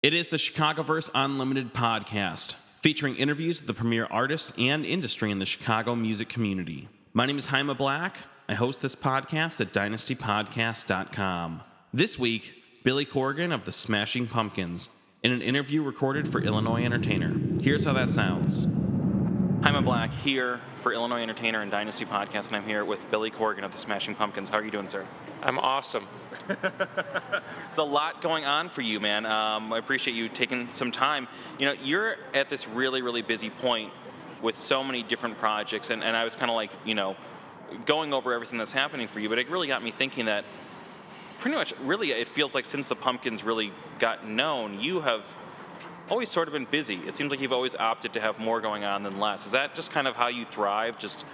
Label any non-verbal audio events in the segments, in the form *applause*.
It is the Chicagoverse Unlimited podcast, featuring interviews with the premier artists and industry in the Chicago music community. My name is Jaime Black. I host this podcast at dynastypodcast.com. This week, Billy Corgan of the Smashing Pumpkins in an interview recorded for Illinois Entertainer. Here's how that sounds. Jaime Black here for Illinois Entertainer and Dynasty Podcast, and I'm here with Billy Corgan of the Smashing Pumpkins. How are you doing, sir? I'm awesome. *laughs* It's a lot going on for you, man. Um, I appreciate you taking some time. You know, you're at this really, really busy point with so many different projects, and, and I was kind of like, you know, going over everything that's happening for you, but it really got me thinking that pretty much, really, it feels like since the Pumpkins really got known, you have always sort of been busy. It seems like you've always opted to have more going on than less. Is that just kind of how you thrive? Just,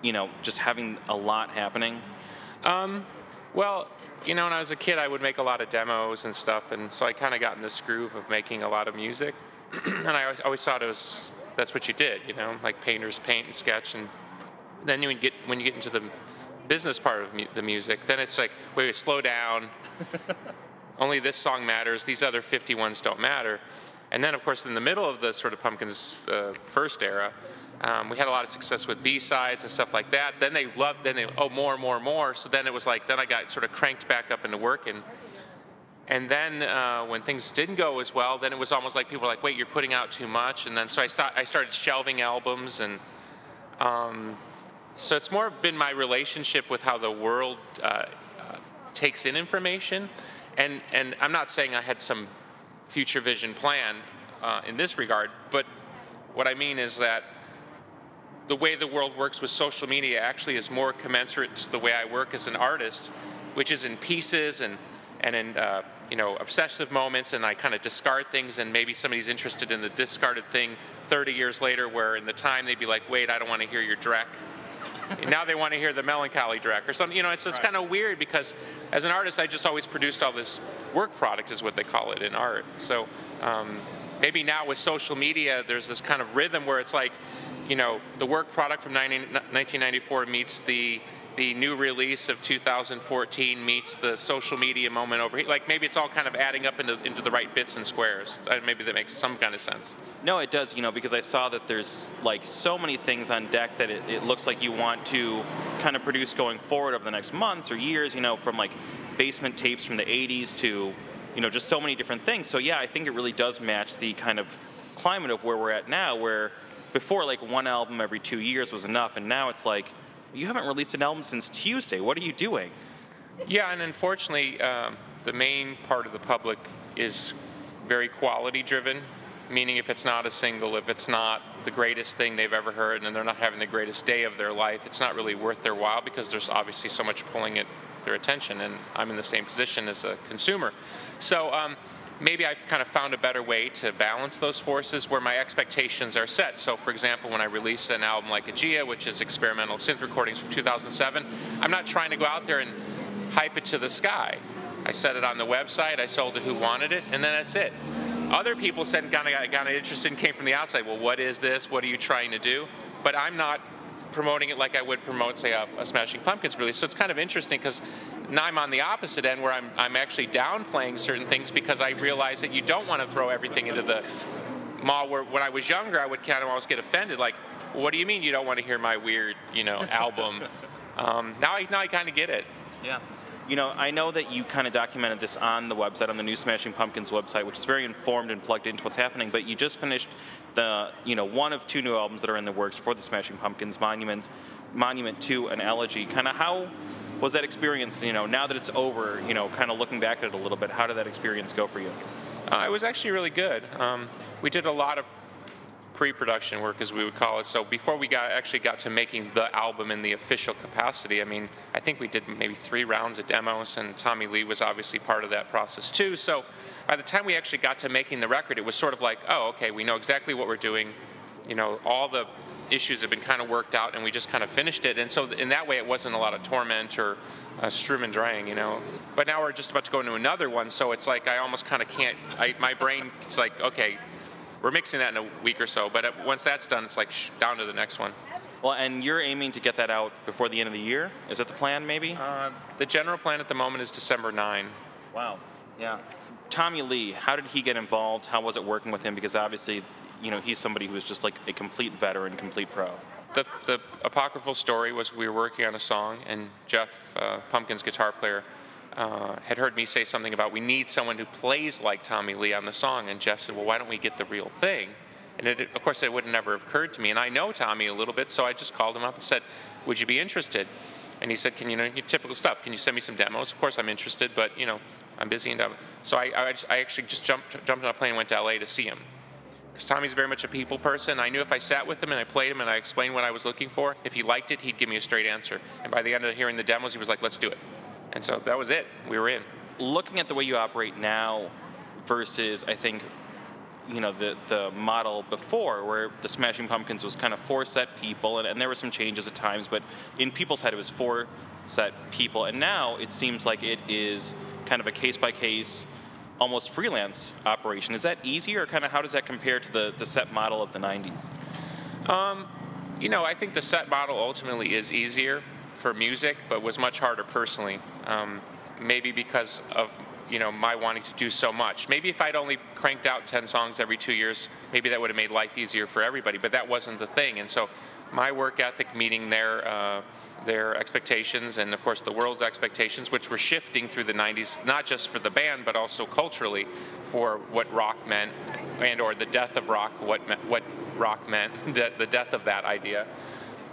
you know, just having a lot happening? Um, well, you know, when I was a kid, I would make a lot of demos and stuff, and so I kind of got in this groove of making a lot of music. *clears throat* and I always, always thought it was that's what you did, you know, like painters paint and sketch, and then you get when you get into the business part of mu- the music, then it's like, wait, wait slow down. *laughs* Only this song matters. These other 50 ones don't matter. And then, of course, in the middle of the sort of Pumpkins uh, first era, um, we had a lot of success with B-sides and stuff like that. Then they loved, then they, oh, more, more, more. So then it was like, then I got sort of cranked back up into working. And and then uh, when things didn't go as well, then it was almost like people were like, wait, you're putting out too much. And then so I, start, I started shelving albums. And um, so it's more been my relationship with how the world uh, uh, takes in information. And, and I'm not saying I had some future vision plan uh, in this regard, but what I mean is that the way the world works with social media actually is more commensurate to the way I work as an artist, which is in pieces and and in uh, you know obsessive moments, and I kind of discard things, and maybe somebody's interested in the discarded thing 30 years later, where in the time they'd be like, wait, I don't want to hear your Drek. *laughs* Now they want to hear the melancholy Drek or something. You know, it's, it's kind of weird because as an artist, I just always produced all this work product, is what they call it in art. So um, maybe now with social media, there's this kind of rhythm where it's like, you know, the work product from 90, 1994 meets the the new release of 2014 meets the social media moment over here. Like maybe it's all kind of adding up into, into the right bits and squares. Uh, Maybe that makes some kind of sense. No, it does, you know, because I saw that there's like so many things on deck that it, it looks like you want to kind of produce going forward over the next months or years, you know, from like basement tapes from the 80s to, you know, just so many different things. So, yeah, I think it really does match the kind of climate of where we're at now, where before like one album every two years was enough, and now it's like, you haven't released an album since Tuesday. What are you doing? Yeah, and unfortunately, um, the main part of the public is very quality driven, meaning if it's not a single, if it's not the greatest thing they've ever heard, and they're not having the greatest day of their life, it's not really worth their while because there's obviously so much pulling at their attention, and I'm in the same position as a consumer. So um, maybe I've kind of found a better way to balance those forces where my expectations are set. So, for example, when I release an album like Aegea, which is experimental synth recordings from 2007, I'm not trying to go out there and hype it to the sky. I set it on the website, I sold it who wanted it, and then that's it. Other people said kind of got, interested and came from the outside. Well, what is this? What are you trying to do? But I'm not promoting it like I would promote, say, a, a Smashing Pumpkins release. So it's kind of interesting because now I'm on the opposite end where I'm, I'm actually downplaying certain things because I realize that you don't want to throw everything into the mall. Where when I was younger, I would kind of always get offended, like, "What do you mean you don't want to hear my weird, you know, album?" *laughs* um, now I now I kind of get it. Yeah. You know, I know that you kind of documented this on the website, on the new Smashing Pumpkins website, which is very informed and plugged into what's happening. But you just finished the, you know, one of two new albums that are in the works for the Smashing Pumpkins, Monument, Monuments to an Elegy. Kind of how was that experience, you know, now that it's over, you know, kind of looking back at it a little bit, how did that experience go for you? Uh, it was actually really good. Um, we did a lot of pre-production work, as we would call it. So before we got actually got to making the album in the official capacity, I mean, I think we did maybe three rounds of demos, and Tommy Lee was obviously part of that process too. So by the time we actually got to making the record, it was sort of like, oh, okay, we know exactly what we're doing. You know, all the issues have been kind of worked out, and we just kind of finished it. And so in that way, it wasn't a lot of torment or uh, Sturm und Drang, you know. But now we're just about to go into another one, so it's like I almost kind of can't. I, my brain, it's like, okay, we're mixing that in a week or so. But once that's done, it's like shh, down to the next one. Well, and you're aiming to get that out before the end of the year? Is that the plan, maybe? Uh, the general plan at the moment is December 9. Wow. Yeah. Tommy Lee, how did he get involved? How was it working with him? Because obviously, you know, he's somebody who is just like a complete veteran, complete pro. The, the apocryphal story was we were working on a song, and Jeff, uh, Pumpkin's guitar player, uh, had heard me say something about we need someone who plays like Tommy Lee on the song. And Jeff said, Well, why don't we get the real thing? And it, of course, it would never have occurred to me. And I know Tommy a little bit, so I just called him up and said, Would you be interested? And he said, Can you know, your typical stuff? Can you send me some demos? Of course, I'm interested, but you know, I'm busy and so I, I, I, actually just jumped jumped on a plane and went to LA to see him. Because Tommy's very much a people person. I knew if I sat with him and I played him and I explained what I was looking for, if he liked it, he'd give me a straight answer. And by the end of hearing the demos, he was like, "Let's do it." And so that was it. We were in. Looking at the way you operate now versus, I think, you know, the, the model before where the Smashing Pumpkins was kind of four set people, and, and there were some changes at times, but in people's head it was four set people. And now it seems like it is kind of a case by case, almost freelance operation. Is that easier, or kind of how does that compare to the, the set model of the 90s? Um, you know, I think the set model ultimately is easier for music, but was much harder personally. Um, maybe because of you know my wanting to do so much. Maybe if I'd only cranked out 10 songs every two years, maybe that would have made life easier for everybody. But that wasn't the thing, and so my work ethic meeting their uh, their expectations and of course the world's expectations, which were shifting through the 90s, not just for the band but also culturally for what rock meant and or the death of rock, what what rock meant, *laughs* the death of that idea.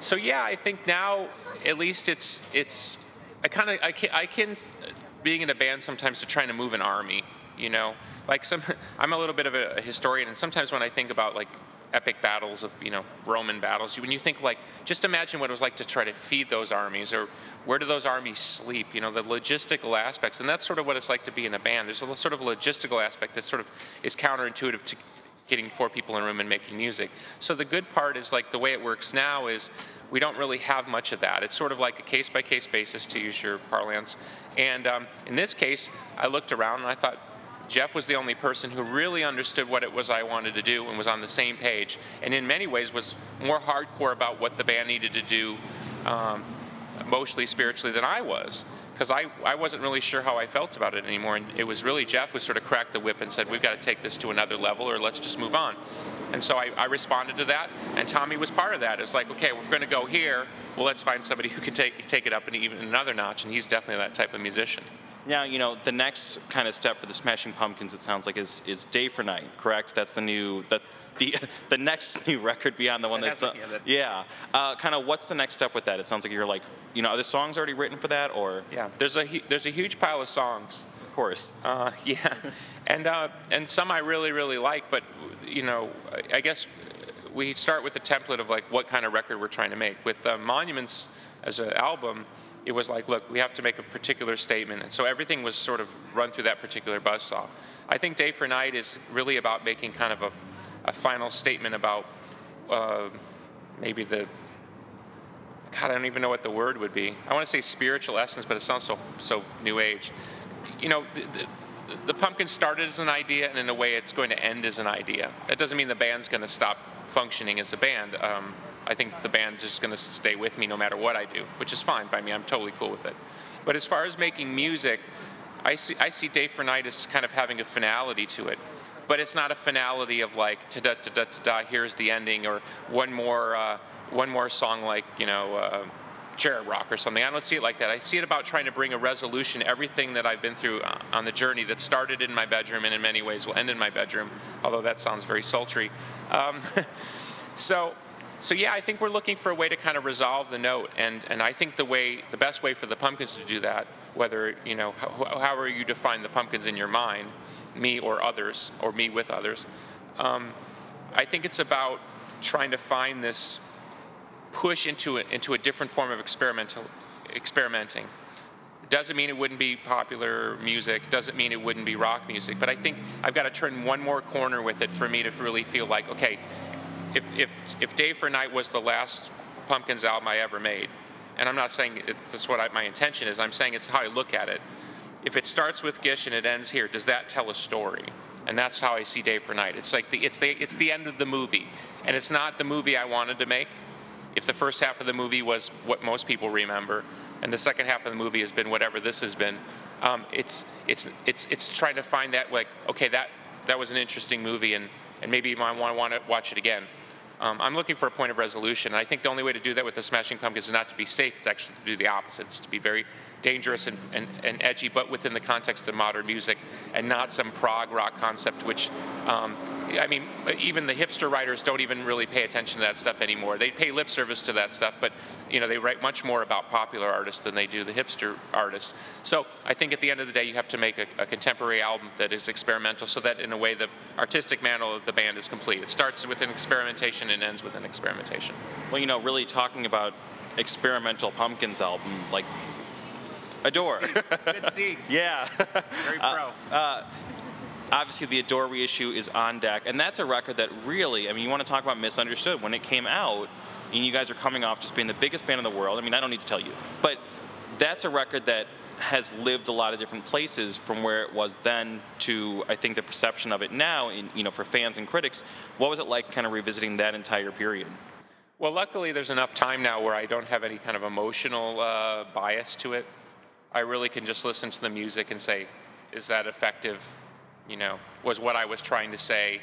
So yeah, I think now at least it's it's I kind of I can, I can uh, being in a band sometimes to trying to move an army, you know. Like some *laughs* I'm a little bit of a historian and sometimes when I think about like epic battles of you know Roman battles. When you think like, just imagine what it was like to try to feed those armies, or where do those armies sleep? You know, the logistical aspects, and that's sort of what it's like to be in a band. There's a sort of logistical aspect that sort of is counterintuitive to getting four people in a room and making music. So the good part is like the way it works now is we don't really have much of that. It's sort of like a case by case basis, to use your parlance. And um, in this case, I looked around and I thought, Jeff was the only person who really understood what it was I wanted to do and was on the same page, and in many ways was more hardcore about what the band needed to do, um, emotionally, spiritually, than I was. Because I, I wasn't really sure how I felt about it anymore, and it was really Jeff who sort of cracked the whip and said, We've got to take this to another level, or let's just move on. And so I, I responded to that, and Tommy was part of that. It's like, okay, we're going to go here. Well, let's find somebody who can take take it up and even another notch, and he's definitely that type of musician. Now, you know, the next kind of step for the Smashing Pumpkins, it sounds like, is is Day for Night, correct? That's the new that's the *laughs* the next new record beyond the one that's, that's uh, yeah. yeah. Uh, kind of what's the next step with that? It sounds like you're like, you know, are the songs already written for that, or yeah, there's a there's a huge pile of songs. Of course. Uh, *laughs* yeah, and uh, and some I really really like, but you know, I guess we start with the template of like what kind of record we're trying to make. With uh, Monuments as an album it was like, look, we have to make a particular statement. And so everything was sort of run through that particular buzzsaw. I think Day for Night is really about making kind of a, a final statement about uh, maybe the, God, I don't even know what the word would be. I want to say spiritual essence, but it sounds so, so new age. You know, the, the, the pumpkin started as an idea, and in a way, it's going to end as an idea. That doesn't mean the band's going to stop functioning as a band. Um, I think the band's just going to stay with me no matter what I do, which is fine by me. I'm totally cool with it. But as far as making music, I see, I see Day for Night as kind of having a finality to it. But it's not a finality of like ta da ta da ta da. Here's the ending, or one more uh, one more song like you know uh, Cherub Rock or something. I don't see it like that. I see it about trying to bring a resolution everything that I've been through uh, on the journey that started in my bedroom and in many ways will end in my bedroom. Although that sounds very sultry. Um, *laughs* so so yeah, I think we're looking for a way to kind of resolve the note, and and I think the way the best way for the pumpkins to do that, whether you know how, however you define the pumpkins in your mind, me or others, or me with others, um, I think it's about trying to find this push into a, into a different form of experimental experimenting. Doesn't mean it wouldn't be popular music. Doesn't mean it wouldn't be rock music. But I think I've got to turn one more corner with it for me to really feel like, okay, if, if, if Day for Night was the last Pumpkins album I ever made, and I'm not saying it, that's what I, my intention is, I'm saying it's how I look at it. If it starts with Gish and it ends here, does that tell a story? And that's how I see Day for Night. It's like the, it's the, it's the end of the movie, and it's not the movie I wanted to make. If the first half of the movie was what most people remember, and the second half of the movie has been whatever this has been. Um, it's it's it's it's trying to find that like okay that that was an interesting movie and and maybe I want to want to watch it again. Um, I'm looking for a point of resolution. I think the only way to do that with the Smashing Pumpkins is not to be safe. It's actually to do the opposite. It's to be very dangerous and, and, and edgy, but within the context of modern music, and not some prog rock concept, which um, I mean, even the hipster writers don't even really pay attention to that stuff anymore. They pay lip service to that stuff, but you know they write much more about popular artists than they do the hipster artists. So I think at the end of the day, you have to make a, a contemporary album that is experimental, so that in a way the artistic mantle of the band is complete. It starts with an experimentation and ends with an experimentation. Well, you know, really talking about experimental Pumpkins album, like Adore. Good see. *laughs* yeah. Very pro. Uh, obviously the Adore reissue is on deck, and that's a record that really, I mean, you want to talk about misunderstood. When it came out, and you guys are coming off just being the biggest band in the world. I mean, I don't need to tell you, but that's a record that has lived a lot of different places from where it was then to I think the perception of it now. In, you know, for fans and critics, what was it like, kind of revisiting that entire period? Well, luckily, there's enough time now where I don't have any kind of emotional uh, bias to it. I really can just listen to the music and say, is that effective? You know, was what I was trying to say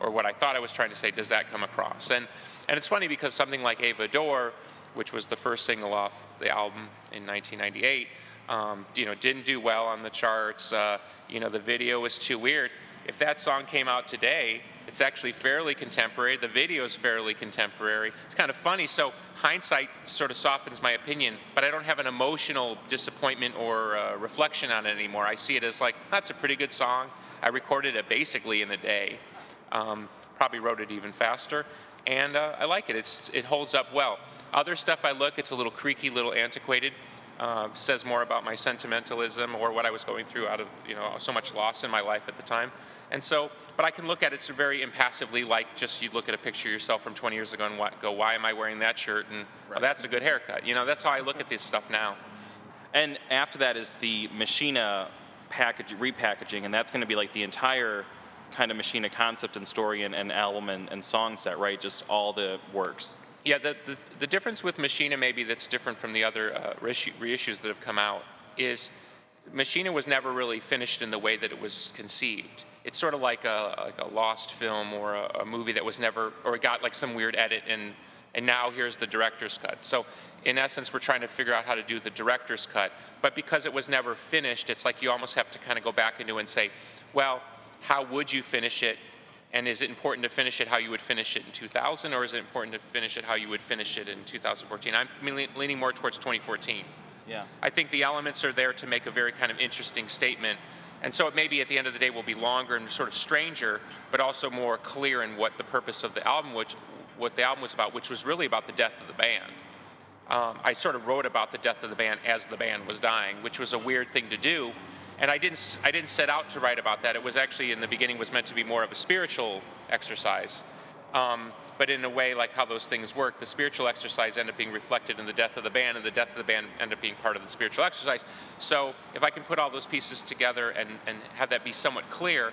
or what I thought I was trying to say, does that come across? And, and it's funny because something like Ava Adore, which was the first single off the album in 1998, um, you know, didn't do well on the charts. Uh, you know, the video was too weird. If that song came out today, it's actually fairly contemporary. The video is fairly contemporary. It's kind of funny. So hindsight sort of softens my opinion, but I don't have an emotional disappointment or uh, reflection on it anymore. I see it as like, that's a pretty good song. I recorded it basically in a day. Um, probably wrote it even faster. And uh, I like it. It's, it holds up well. Other stuff I look, it's a little creaky, little antiquated. Uh, says more about my sentimentalism or what I was going through out of you know so much loss in my life at the time. And so, but I can look at it very impassively, like just you look at a picture of yourself from 20 years ago and go, why am I wearing that shirt? And right. that's a good haircut. You know, that's how I look at this stuff now. And after that is the Machina package, repackaging, and that's going to be like the entire kind of Machina concept and story and, and album and, and, song set, right? Just all the works. Yeah, the, the, the difference with Machina, maybe that's different from the other uh, reissues that have come out, is Machina was never really finished in the way that it was conceived it's sort of like a, like a lost film or a, a, movie that was never, or it got like some weird edit and, and now here's the director's cut. So in essence, we're trying to figure out how to do the director's cut. But because it was never finished, it's like you almost have to kind of go back into and say, well, how would you finish it? And is it important to finish it how you would finish it in 2000, or is it important to finish it how you would finish it in 2014? I'm leaning more towards 2014. Yeah. I think the elements are there to make a very kind of interesting statement and so it maybe at the end of the day will be longer and sort of stranger, but also more clear in what the purpose of the album, which what the album was about, which was really about the death of the band. Um, I sort of wrote about the death of the band as the band was dying, which was a weird thing to do. And I didn't, I didn't set out to write about that. It was actually in the beginning was meant to be more of a spiritual exercise. Um, but in a way, like how those things work, the spiritual exercise ended up being reflected in the death of the band, and the death of the band ended up being part of the spiritual exercise. So if I can put all those pieces together and, and have that be somewhat clear,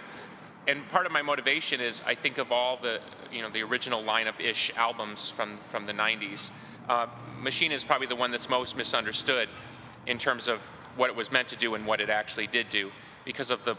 and part of my motivation is I think of all the you know the original lineup-ish albums from from the 90s. Uh, Machina is probably the one that's most misunderstood in terms of what it was meant to do and what it actually did do because of the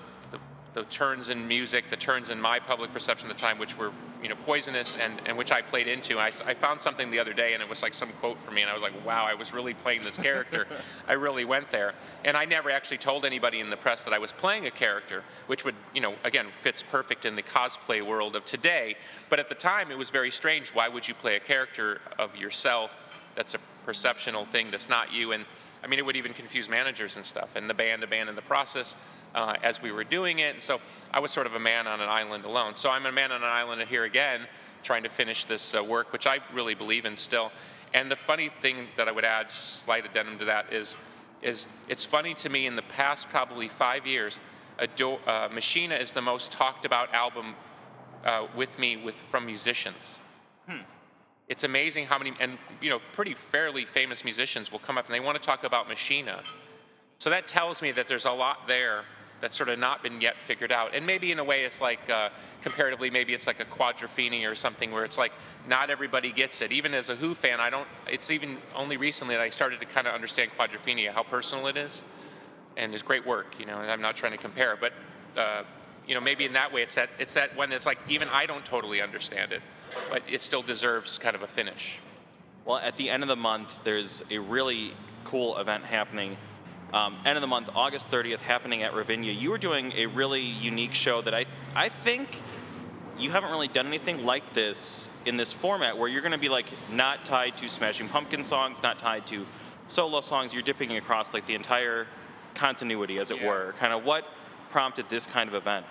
the turns in music, the turns in my public perception at the time, which were you know poisonous and, and which I played into. I, I found something the other day, and it was like some quote for me, and I was like, wow, I was really playing this character. *laughs* I really went there, and I never actually told anybody in the press that I was playing a character, which would you know again fits perfect in the cosplay world of today. But at the time, it was very strange. Why would you play a character of yourself? That's a perceptional thing. That's not you, and I mean, it would even confuse managers and stuff, and the band abandoned the process uh, as we were doing it. And so I was sort of a man on an island alone. So I'm a man on an island here again, trying to finish this uh, work, which I really believe in still. And the funny thing that I would add, slight addendum to that, is, is it's funny to me in the past probably five years, Adore, uh, Machina is the most talked about album uh, with me with from musicians. Hmm it's amazing how many and you know pretty fairly famous musicians will come up and they want to talk about machina so that tells me that there's a lot there that's sort of not been yet figured out. And maybe in a way, it's like uh, comparatively, maybe it's like a quadrophenia or something where it's like not everybody gets it. Even as a Who fan, I don't. It's even only recently that I started to kind of understand quadrophenia, how personal it is, and it's great work. You know, and I'm not trying to compare, but. Uh, you know, maybe in that way, it's that it's that when it's like even I don't totally understand it, but it still deserves kind of a finish. Well, at the end of the month, there's a really cool event happening um, end of the month, August 30th, happening at Ravinia. You were doing a really unique show that I, I think you haven't really done anything like this in this format where you're going to be like not tied to Smashing Pumpkin songs, not tied to solo songs. You're dipping across like the entire continuity, as it Yeah. were. Kind of what prompted this kind of event?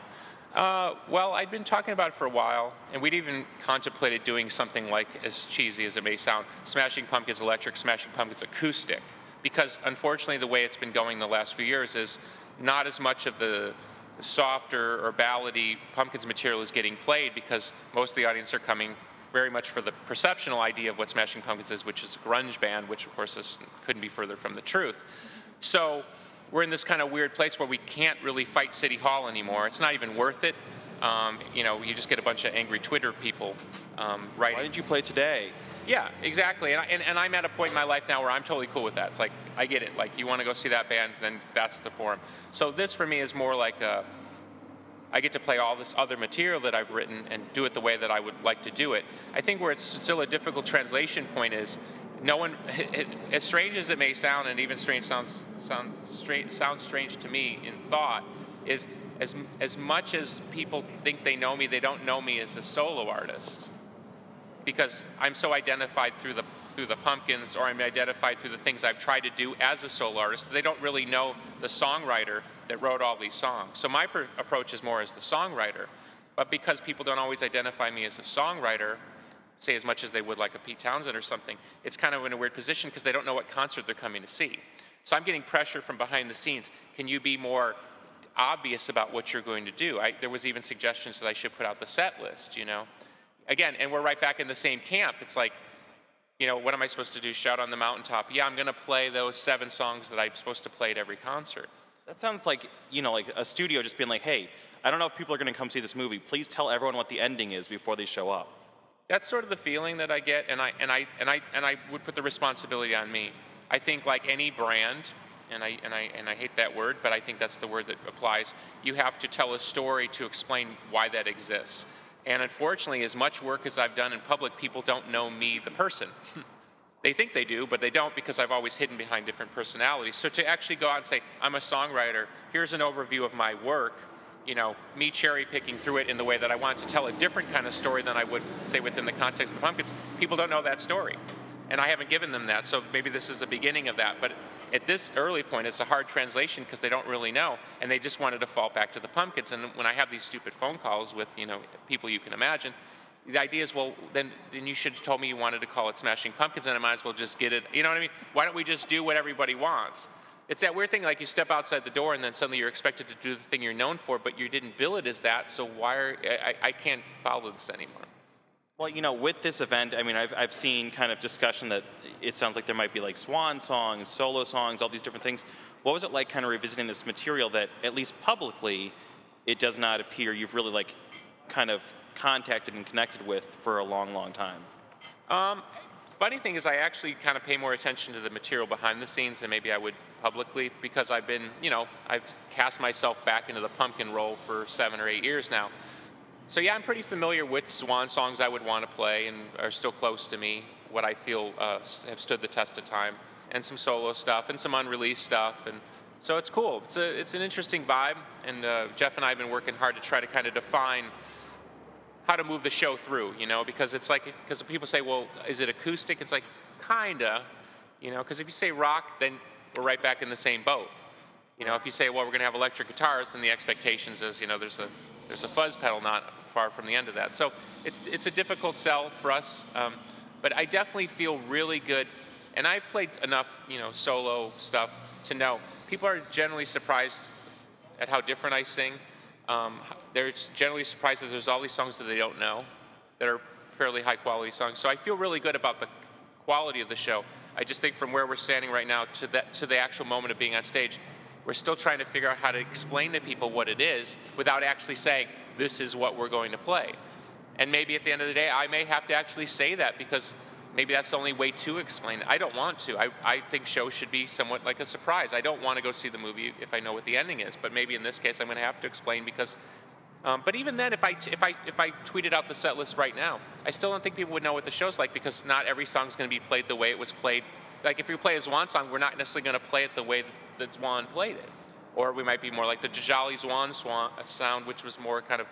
Uh, well, I'd been talking about it for a while, and we'd even contemplated doing something like, as cheesy as it may sound, Smashing Pumpkins Electric, Smashing Pumpkins Acoustic. Because unfortunately, the way it's been going the last few years is not as much of the softer or ballady Pumpkins material is getting played because most of the audience are coming very much for the perceptional idea of what Smashing Pumpkins is, which is a grunge band, which of course is, couldn't be further from the truth. So we're in this kind of weird place where we can't really fight City Hall anymore. It's not even worth it. Um, you know, you just get a bunch of angry Twitter people um, writing. Why didn't you play today? Yeah, exactly. And, I, and, and I'm at a point in my life now where I'm totally cool with that. It's like, I get it. Like, you want to go see that band, then that's the forum. So this for me is more like a, I get to play all this other material that I've written and do it the way that I would like to do it. I think where it's still a difficult translation point is no one, *laughs* as strange as it may sound, and even strange sounds, sound, strange, sounds strange to me in thought, is as, as much as people think they know me, they don't know me as a solo artist because I'm so identified through the through the pumpkins or I'm identified through the things I've tried to do as a solo artist. They don't really know the songwriter that wrote all these songs. So my per- approach is more as the songwriter. But because people don't always identify me as a songwriter, say as much as they would like a Pete Townshend or something, it's kind of in a weird position because they don't know what concert they're coming to see. So I'm getting pressure from behind the scenes. Can you be more obvious about what you're going to do? I, there was even suggestions that I should put out the set list, you know again, and we're right back in the same camp. It's like, you know, what am I supposed to do? Shout on the mountaintop? Yeah, I'm going to play those seven songs that I'm supposed to play at every concert. That sounds like, you know, like a studio just being like, hey, I don't know if people are going to come see this movie. Please tell everyone what the ending is before they show up. That's sort of the feeling that I get, and I and I and I and I would put the responsibility on me. I think like any brand, and I and I and I hate that word, but I think that's the word that applies. You have to tell a story to explain why that exists. And unfortunately, as much work as I've done in public, people don't know me, the person. *laughs* they think they do, but they don't because I've always hidden behind different personalities. So to actually go out and say, I'm a songwriter, here's an overview of my work, you know, me cherry picking through it in the way that I want to tell a different kind of story than I would say within the context of the pumpkins, people don't know that story. And I haven't given them that, so maybe this is the beginning of that. But at this early point, it's a hard translation because they don't really know, and they just wanted to fall back to the pumpkins. And when I have these stupid phone calls with you know people you can imagine, the idea is, well, then then you should have told me you wanted to call it Smashing Pumpkins, and I might as well just get it. You know what I mean? Why don't we just do what everybody wants? It's that weird thing, like you step outside the door and then suddenly you're expected to do the thing you're known for, but you didn't bill it as that. So why are I, I can't follow this anymore? Well, you know, with this event, I mean, I've, I've seen kind of discussion that it sounds like there might be like Zwan songs, solo songs, all these different things. What was it like kind of revisiting this material that, at least publicly, it does not appear you've really like kind of contacted and connected with for a long, long time? Um, funny thing is, I actually kind of pay more attention to the material behind the scenes than maybe I would publicly because I've been, you know, I've cast myself back into the pumpkin role for seven or eight years now. So yeah, I'm pretty familiar with Zwan songs I would want to play and are still close to me. What I feel uh, have stood the test of time, and some solo stuff and some unreleased stuff, and so it's cool. It's a it's an interesting vibe, and uh, Jeff and I have been working hard to try to kind of define how to move the show through, you know, because it's like because people say, well, is it acoustic? It's like kinda, you know, because if you say rock, then we're right back in the same boat. You know, if you say, well, we're going to have electric guitars, then the expectations is, you know, there's a there's a fuzz pedal not far from the end of that. So it's it's a difficult sell for us, um, but I definitely feel really good, and I've played enough, you know, solo stuff to know people are generally surprised at how different I sing. Um, they're generally surprised that there's all these songs that they don't know that are fairly high quality songs. So I feel really good about the quality of the show. I just think from where we're standing right now to that to the actual moment of being on stage, We're still trying to figure out how to explain to people what it is without actually saying, this is what we're going to play. And maybe at the end of the day, I may have to actually say that because maybe that's the only way to explain it. I don't want to. I, I think shows should be somewhat like a surprise. I don't want to go see the movie if I know what the ending is, but maybe in this case, I'm going to have to explain because. Um, but even then, if I if I if I tweeted out the set list right now, I still don't think people would know what the show's like because not every song's going to be played the way it was played. Like if you play a Zwan song, we're not necessarily going to play it the way that Zwan played it, or we might be more like the Djali Zwan swan, sound, which was more kind of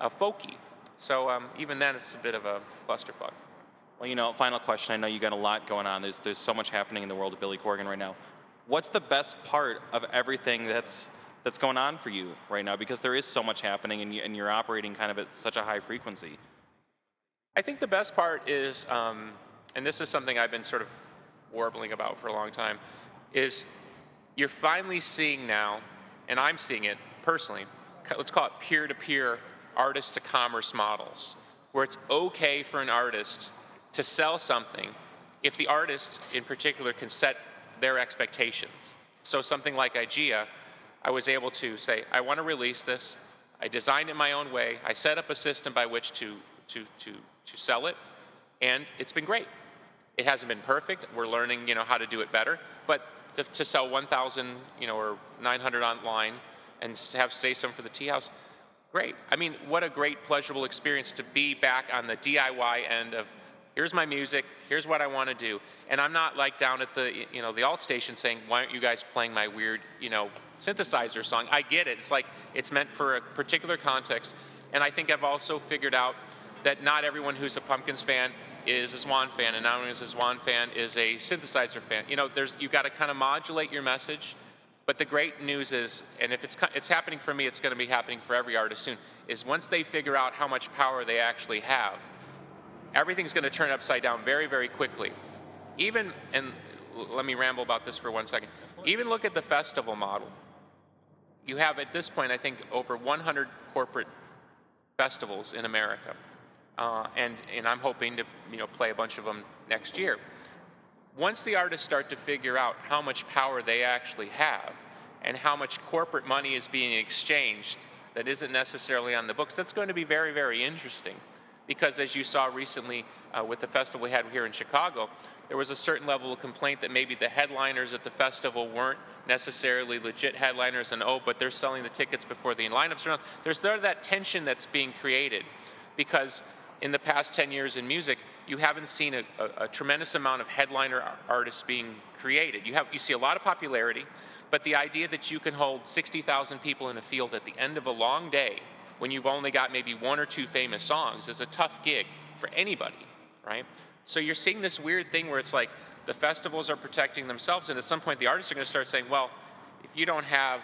uh, folky. So um, even then, it's a bit of a clusterfuck. Well, you know, final question. I know you got a lot going on. There's there's so much happening in the world of Billy Corgan right now. What's the best part of everything that's that's going on for you right now? Because there is so much happening, and, you, and you're operating kind of at such a high frequency. I think the best part is, um, and this is something I've been sort of warbling about for a long time, is you're finally seeing now, and I'm seeing it personally. Let's call it peer-to-peer artist to commerce models, where it's okay for an artist to sell something if the artist in particular can set their expectations. So something like Aegea, I was able to say, I want to release this. I designed it my own way. I set up a system by which to, to, to, to sell it, and it's been great. It hasn't been perfect. We're learning, you know, how to do it better. But to, sell 1,000, you know, or 900 online and have say some for the tea house, great. I mean, what a great, pleasurable experience to be back on the DIY end of here's my music, here's what I want to do. And I'm not like down at the, you know, the alt station saying, why aren't you guys playing my weird, you know, synthesizer song? I get it. It's like, it's meant for a particular context. And I think I've also figured out that not everyone who's a Pumpkins fan is a Zwan fan, and not everyone who's a Zwan fan is a synthesizer fan. You know, there's, you've got to kind of modulate your message. But the great news is, and if it's, it's happening for me, it's going to be happening for every artist soon, is once they figure out how much power they actually have, everything's going to turn upside down very, very quickly. Even, and let me ramble about this for one second. Even look at the festival model. You have at this point, I think, over 100 corporate festivals in America, uh, and and I'm hoping to you know play a bunch of them next year. Once the artists start to figure out how much power they actually have, and how much corporate money is being exchanged that isn't necessarily on the books, that's going to be very, very interesting because as you saw recently uh, with the festival we had here in Chicago, there was a certain level of complaint that maybe the headliners at the festival weren't necessarily legit headliners and oh, but they're selling the tickets before the lineups are. There's there that tension that's being created because in the past 10 years in music, you haven't seen a, a, a tremendous amount of headliner artists being created. You have you see a lot of popularity, but the idea that you can hold 60,000 people in a field at the end of a long day when you've only got maybe one or two famous songs is a tough gig for anybody, right? So you're seeing this weird thing where it's like the festivals are protecting themselves, and at some point the artists are going to start saying, well, if you don't have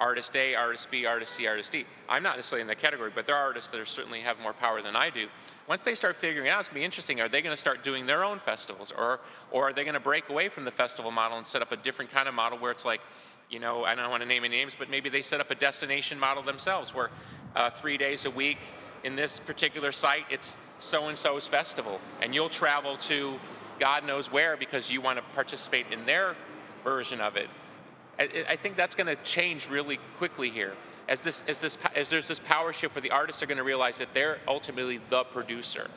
artist A, artist B, artist C, artist D, I'm not necessarily in that category, but there are artists that are certainly have more power than I do. Once they start figuring it out, it's going to be interesting. Are they going to start doing their own festivals, or or are they going to break away from the festival model and set up a different kind of model where it's like, you know, I don't want to name any names, but maybe they set up a destination model themselves where uh, three days a week. In this particular site, it's so and so's festival, and you'll travel to God knows where because you want to participate in their version of it. I, I think that's going to change really quickly here. As, this, as, this, as there's this power shift where the artists are going to realize that they're ultimately the producer.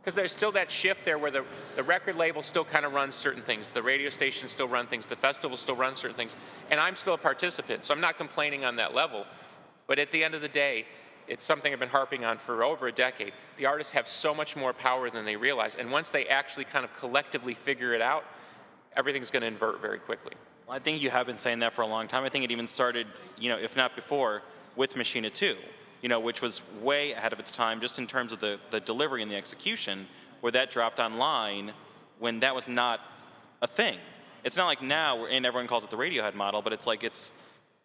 Because there's still that shift there where the, the record label still kind of runs certain things, the radio station still run things, the festival still runs certain things, and I'm still a participant, so I'm not complaining on that level. But at the end of the day, it's something I've been harping on for over a decade. The artists have so much more power than they realize. And once they actually kind of collectively figure it out, everything's going to invert very quickly. I think you have been saying that for a long time. I think it even started, you know, if not before, with Machina 2, you know, which was way ahead of its time just in terms of the, the delivery and the execution, where that dropped online when that was not a thing. It's not like now, and everyone calls it the Radiohead model, but it's like it's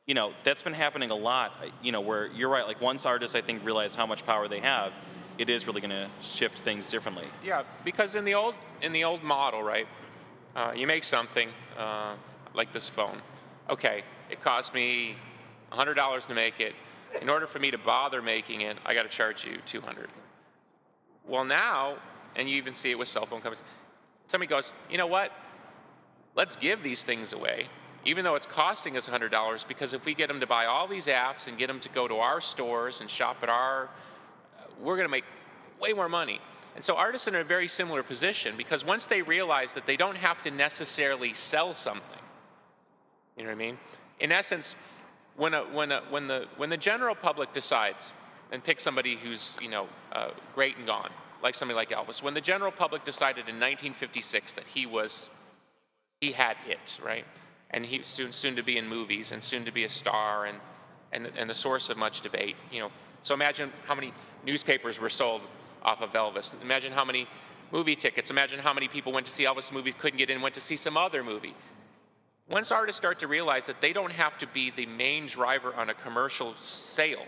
you know, that's been happening a lot, you know, where you're right, like once artists, I think, realize how much power they have, it is really going to shift things differently. Yeah, because in the old, in the old model, right, uh, you make something uh, like this phone. Okay, it cost me $100 to make it. In order for me to bother making it, I got to charge you 200 Well, now, and you even see it with cell phone companies, somebody goes, you know what? Let's give these things away even though it's costing us $100, because if we get them to buy all these apps and get them to go to our stores and shop at our, we're going to make way more money. And so artists are in a very similar position because once they realize that they don't have to necessarily sell something, you know what I mean? In essence, when, a, when, a, when, the, when the general public decides and picks somebody who's you know, uh, great and gone, like somebody like Elvis, when the general public decided in 1956 that he was, he had it, right? And he was soon, soon to be in movies and soon to be a star and, and, and the source of much debate, you know. So imagine how many newspapers were sold off of Elvis. Imagine how many movie tickets. Imagine how many people went to see Elvis movies, couldn't get in, went to see some other movie. Once artists start to realize that they don't have to be the main driver on a commercial sale,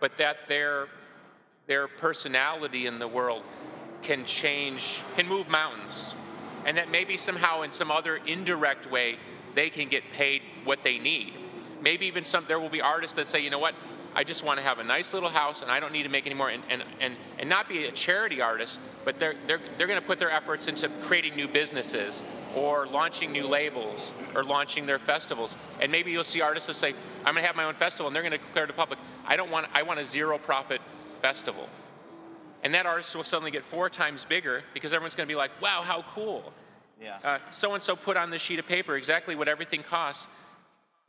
but that their, their personality in the world can change, can move mountains, and that maybe somehow in some other indirect way they can get paid what they need. Maybe even some, there will be artists that say, you know what, I just want to have a nice little house and I don't need to make any more and, and, and, and not be a charity artist, but they're, they're, they're going to put their efforts into creating new businesses or launching new labels or launching their festivals. And maybe you'll see artists that say, I'm going to have my own festival and they're going to declare to the public, I don't want, I want a zero profit festival. And that artist will suddenly get four times bigger because everyone's going to be like, wow, how cool. Yeah. So and so put on this sheet of paper exactly what everything costs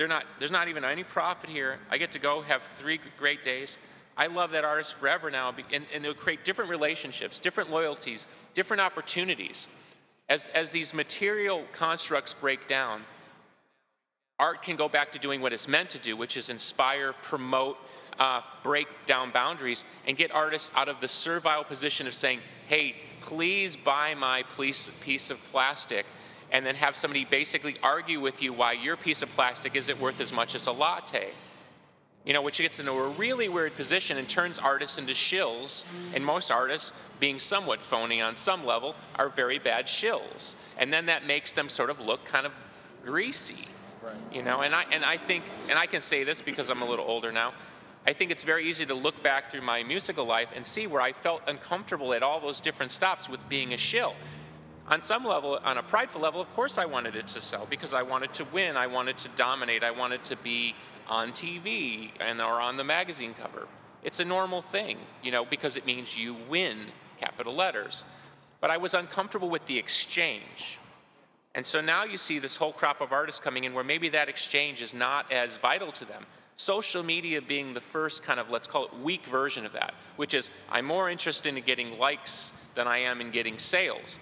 not, there's not even any profit here. I get to go have three great days. I love that artist forever now, and, and it'll create different relationships, different loyalties, different opportunities. As, as these material constructs break down, art can go back to doing what it's meant to do, which is inspire, promote, uh, break down boundaries, and get artists out of the servile position of saying, hey, please buy my piece, piece of plastic and then have somebody basically argue with you why your piece of plastic isn't worth as much as a latte. You know, which gets into a really weird position and turns artists into shills. And most artists, being somewhat phony on some level, are very bad shills. And then that makes them sort of look kind of greasy. Right. You know, and I and I think and I can say this because I'm a little older now. I think it's very easy to look back through my musical life and see where I felt uncomfortable at all those different stops with being a shill on some level, on a prideful level, of course I wanted it to sell because I wanted to win, I wanted to dominate, I wanted to be on TV and or on the magazine cover. It's a normal thing, you know, because it means you win, capital letters. But I was uncomfortable with the exchange. And so now you see this whole crop of artists coming in where maybe that exchange is not as vital to them. Social media being the first kind of, let's call it, weak version of that, which is I'm more interested in getting likes than I am in getting sales.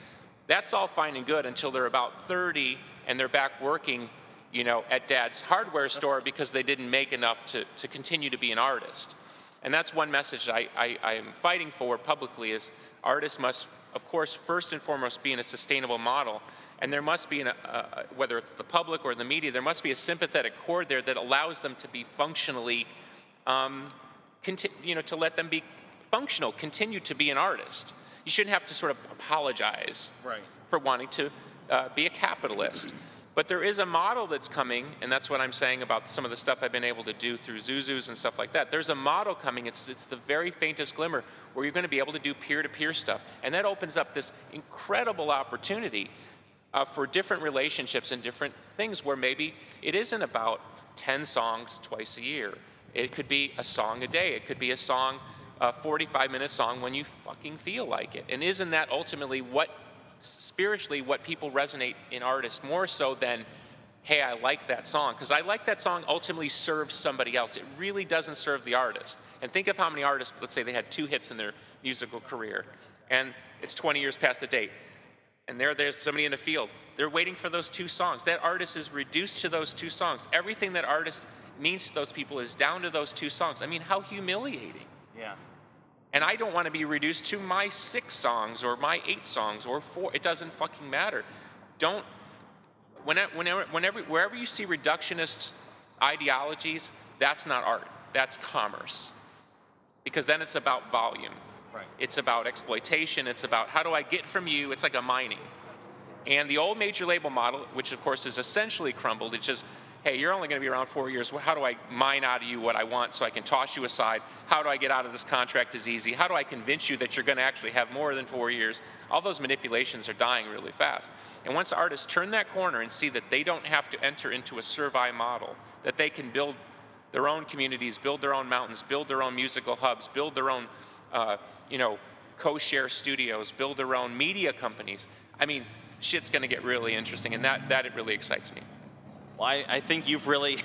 That's all fine and good until they're about 30 and they're back working, you know, at dad's hardware store because they didn't make enough to, to continue to be an artist. And that's one message I, I, I'm fighting for publicly is artists must, of course, first and foremost be in a sustainable model. And there must be, an, uh, whether it's the public or the media, there must be a sympathetic chord there that allows them to be functionally, um, conti- you know, to let them be functional, continue to be an artist you shouldn't have to sort of apologize right. for wanting to uh, be a capitalist. But there is a model that's coming, and that's what I'm saying about some of the stuff I've been able to do through Zuzu's and stuff like that. There's a model coming, it's, it's the very faintest glimmer, where you're going to be able to do peer to peer stuff. And that opens up this incredible opportunity uh, for different relationships and different things where maybe it isn't about 10 songs twice a year. It could be a song a day, it could be a song a 45 minute song when you fucking feel like it. And isn't that ultimately what, spiritually, what people resonate in artists more so than, hey, I like that song? Because I like that song ultimately serves somebody else. It really doesn't serve the artist. And think of how many artists, let's say they had two hits in their musical career, and it's 20 years past the date. And there, there's somebody in the field. They're waiting for those two songs. That artist is reduced to those two songs. Everything that artist means to those people is down to those two songs. I mean, how humiliating. Yeah. And I don't want to be reduced to my six songs or my eight songs or four. It doesn't fucking matter. Don't, whenever, whenever, whenever wherever you see reductionist ideologies, that's not art. That's commerce. Because then it's about volume. Right. It's about exploitation. It's about how do I get from you? It's like a mining. And the old major label model, which of course is essentially crumbled, it's just hey, you're only going to be around four years. How do I mine out of you what I want so I can toss you aside? How do I get out of this contract as easy? How do I convince you that you're going to actually have more than four years? All those manipulations are dying really fast. And once artists turn that corner and see that they don't have to enter into a servile model, that they can build their own communities, build their own mountains, build their own musical hubs, build their own, uh, you know, co-share studios, build their own media companies. I mean, shit's going to get really interesting, and that that it really excites me. Well, I, I think you've really, *laughs*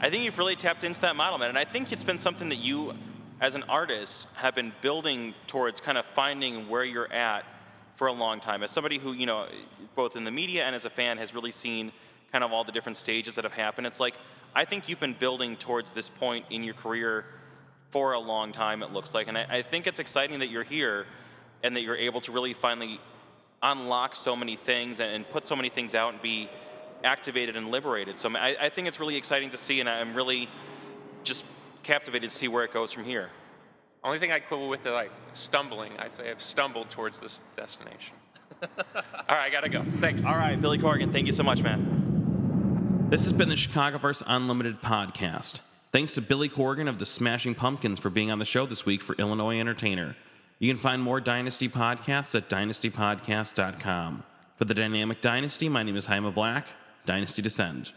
I think you've really tapped into that model, man. And I think it's been something that you, as an artist, have been building towards, kind of finding where you're at for a long time. As somebody who, you know, both in the media and as a fan, has really seen kind of all the different stages that have happened. It's like I think you've been building towards this point in your career for a long time. It looks like, and I, I think it's exciting that you're here and that you're able to really finally unlock so many things and, and put so many things out and be activated and liberated. So I, I think it's really exciting to see, and I'm really just captivated to see where it goes from here. Only thing I quibble with is like stumbling. I'd say I've stumbled towards this destination. *laughs* All right, I gotta go. Thanks. All right, Billy Corgan, thank you so much, man. This has been the Chicagoverse Unlimited podcast. Thanks to Billy Corgan of the Smashing Pumpkins for being on the show this week for Illinois Entertainer. You can find more Dynasty podcasts at dynastypodcast.com. For the Dynamic Dynasty, my name is Jaime Black. Dynasty Descend.